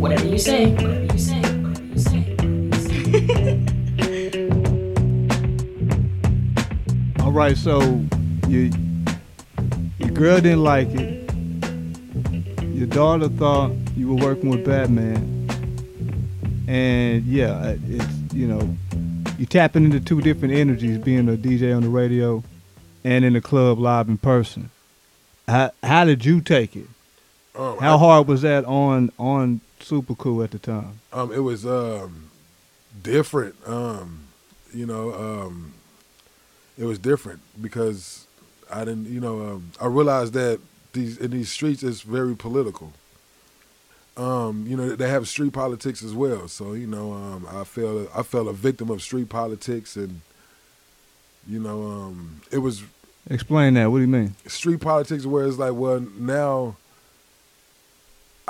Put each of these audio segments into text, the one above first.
Whatever you say. Whatever you say. Whatever you say. All right, so you your girl didn't like it. Your daughter thought you were working with Batman, and yeah, it's you know you're tapping into two different energies, being a DJ on the radio and in the club live in person. How how did you take it? Um, How I- hard was that on on Super Cool at the time? Um, it was um, different. Um, you know, um, it was different because I didn't. You know, um, I realized that these in these streets it's very political. Um, you know, they have street politics as well. So you know, um, I felt I felt a victim of street politics, and you know, um, it was Explain that. What do you mean? street politics where it's like, well, now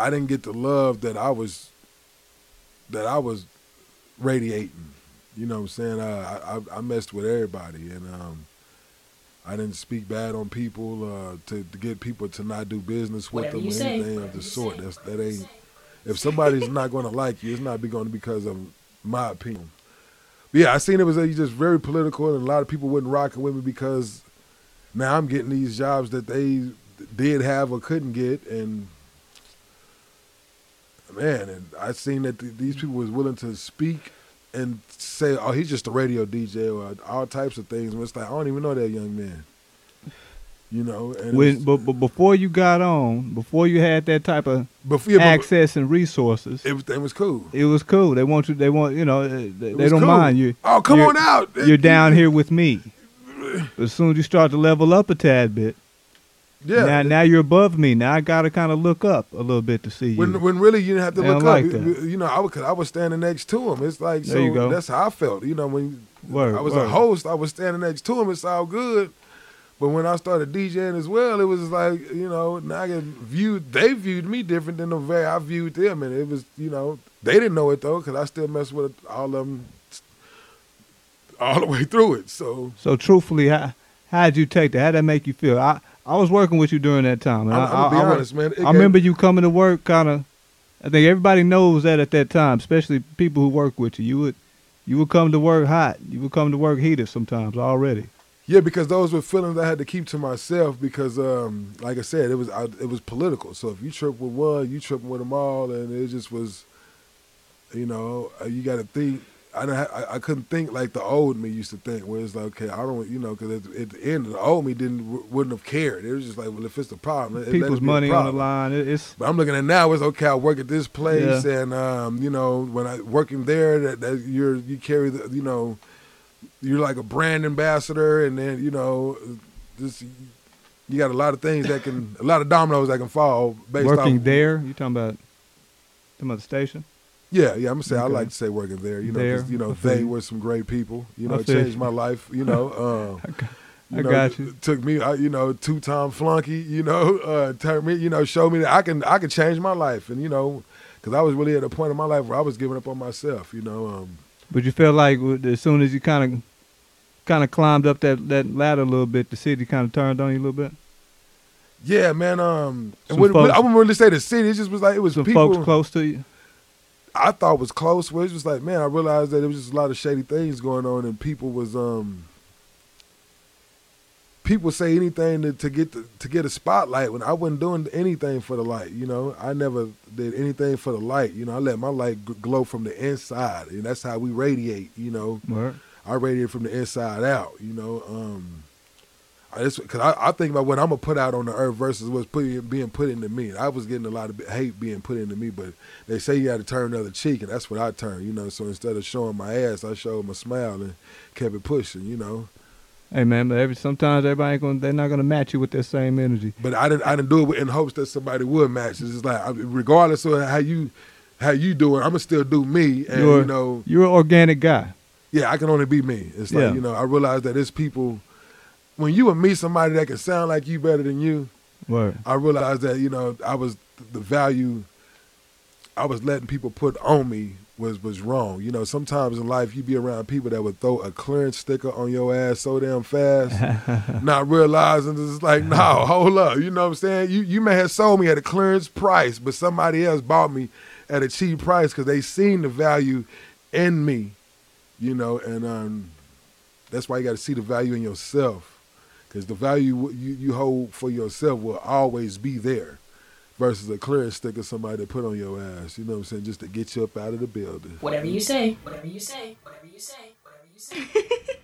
I didn't get the love that I was that I was radiating. You know what I'm saying? I, I I messed with everybody, and um, I didn't speak bad on people uh, to, to get people to not do business with Whatever them or say. anything of the sort. say. That's that ain't. If somebody's not going to like you, it's not going to be because of my opinion. But yeah, I seen it was just very political, and a lot of people wouldn't rocking with me because now I'm getting these jobs that they did have or couldn't get, and man, and I seen that th- these people was willing to speak and say, "Oh, he's just a radio DJ," or all types of things. And it's like I don't even know that young man, you know. And When, was- but, but before you got on, before you had that type of before, yeah, access and resources, everything was cool. it was cool. They want you. They want you know. uh, They, they don't cool. mind you. Oh, come on out! You're down here with me. But as soon as you start to level up a tad bit, Yeah. now now you're above me. Now I gotta kind of look up a little bit to see you. When, when really you didn't have to They look up, like You- know. I was, I was standing next to him. It's like There so. you go. That's how I felt. You know, when Word, I was word. a host, I was standing next to him. It's all good. But when I started DJing as well, it was like you know, now I get viewed. They viewed me different than the way I viewed them, and it was you know they didn't know it though, because I still mess with all of them all the way through it. So so truthfully, how how'd you take that? How'd that make you feel? I I was working with you during that time. and I'm, I, gonna be I- honest, man. It I remember you coming to work kind of. I think everybody knows that at that time, especially people who work with you. You would you would come to work hot. You would come to work heated sometimes already. Yeah, because those were feelings I had to keep to myself because, um, like I said, it was I, it was political. So if you trip with one, you trip with them all, and it just was, you know, uh, you got to think. I, I I couldn't think like the old me used to think, where it's like, okay, I don't, you know, because at, at the end, the old me didn't wouldn't have cared. It was just like, well, if it's the problem, it People's a money on the line. It, it's But I'm looking at now it's okay. I work at this place, and um, you know when I working there, that, that you're you carry the you know you're like a brand ambassador, and then you know this you got a lot of things that can a lot of dominoes that can fall based working off, there. You talking about talking about the station? Yeah, yeah. I'm gonna say I like to say working there. You know, There, you know they were some great people. You know, it changed my life. You know. Um, I you know, got you. Took me, you know, two time flunky. You know, uh, turned me, you know, showed me that I can, I can change my life, and you know, because I was really at a point in my life where I was giving up on myself. You know, um, But you felt like as soon as you kind of kind of climbed up that, that ladder a little bit, the city kind of turned on you a little bit. yeah, man. Um, and Some when- when- folks- I wouldn't really say the city. It just was like it was Some people folks close to you. I thought was close. Where it was just like, man, I realized that it was just a lot of shady things going on, and people was um. People say anything to, to get the, to get a spotlight when I wasn't doing anything for the light. You know, I never did anything for the light. You know, I let my light g- glow from the inside, and that's how we radiate. You know, Word. I radiate from the inside out. You know, um, I just because I, I think about what I'm gonna put out on the earth versus what's put, being put into me. I was getting a lot of hate being put into me, but they say you got to turn the other cheek, and that's what I turned. You know, so instead of showing my ass, I showed my smile and kept it pushing. You know, Hey man, but every sometimes everybody ain't gonna they're not gonna match you with that same energy. but I didn't I didn't do it in hopes that somebody would match. It's just like regardless of how you how you do it, I'm gonna still do me, and You're you know, you're an organic guy. yeah, I can only be me. It's like Yeah. you know, I realize that it's people. When you would meet somebody that could sound like you better than you, Word. I realized that you know I was the value I was letting people put on me was was wrong. You know, sometimes in life you be around people that would throw a clearance sticker on your ass so damn fast, not realizing it's like, no, hold up. You know what I'm saying? You you may have sold me at a clearance price, but somebody else bought me at a cheap price because they seen the value in me, you know, and um, that's why you got to see the value in yourself because the value you, you hold for yourself will always be there versus a clearance sticker somebody to put on your ass, you know what I'm saying, just to get you up out of the building. Whatever you say. Whatever you say. Whatever you say. Whatever you say.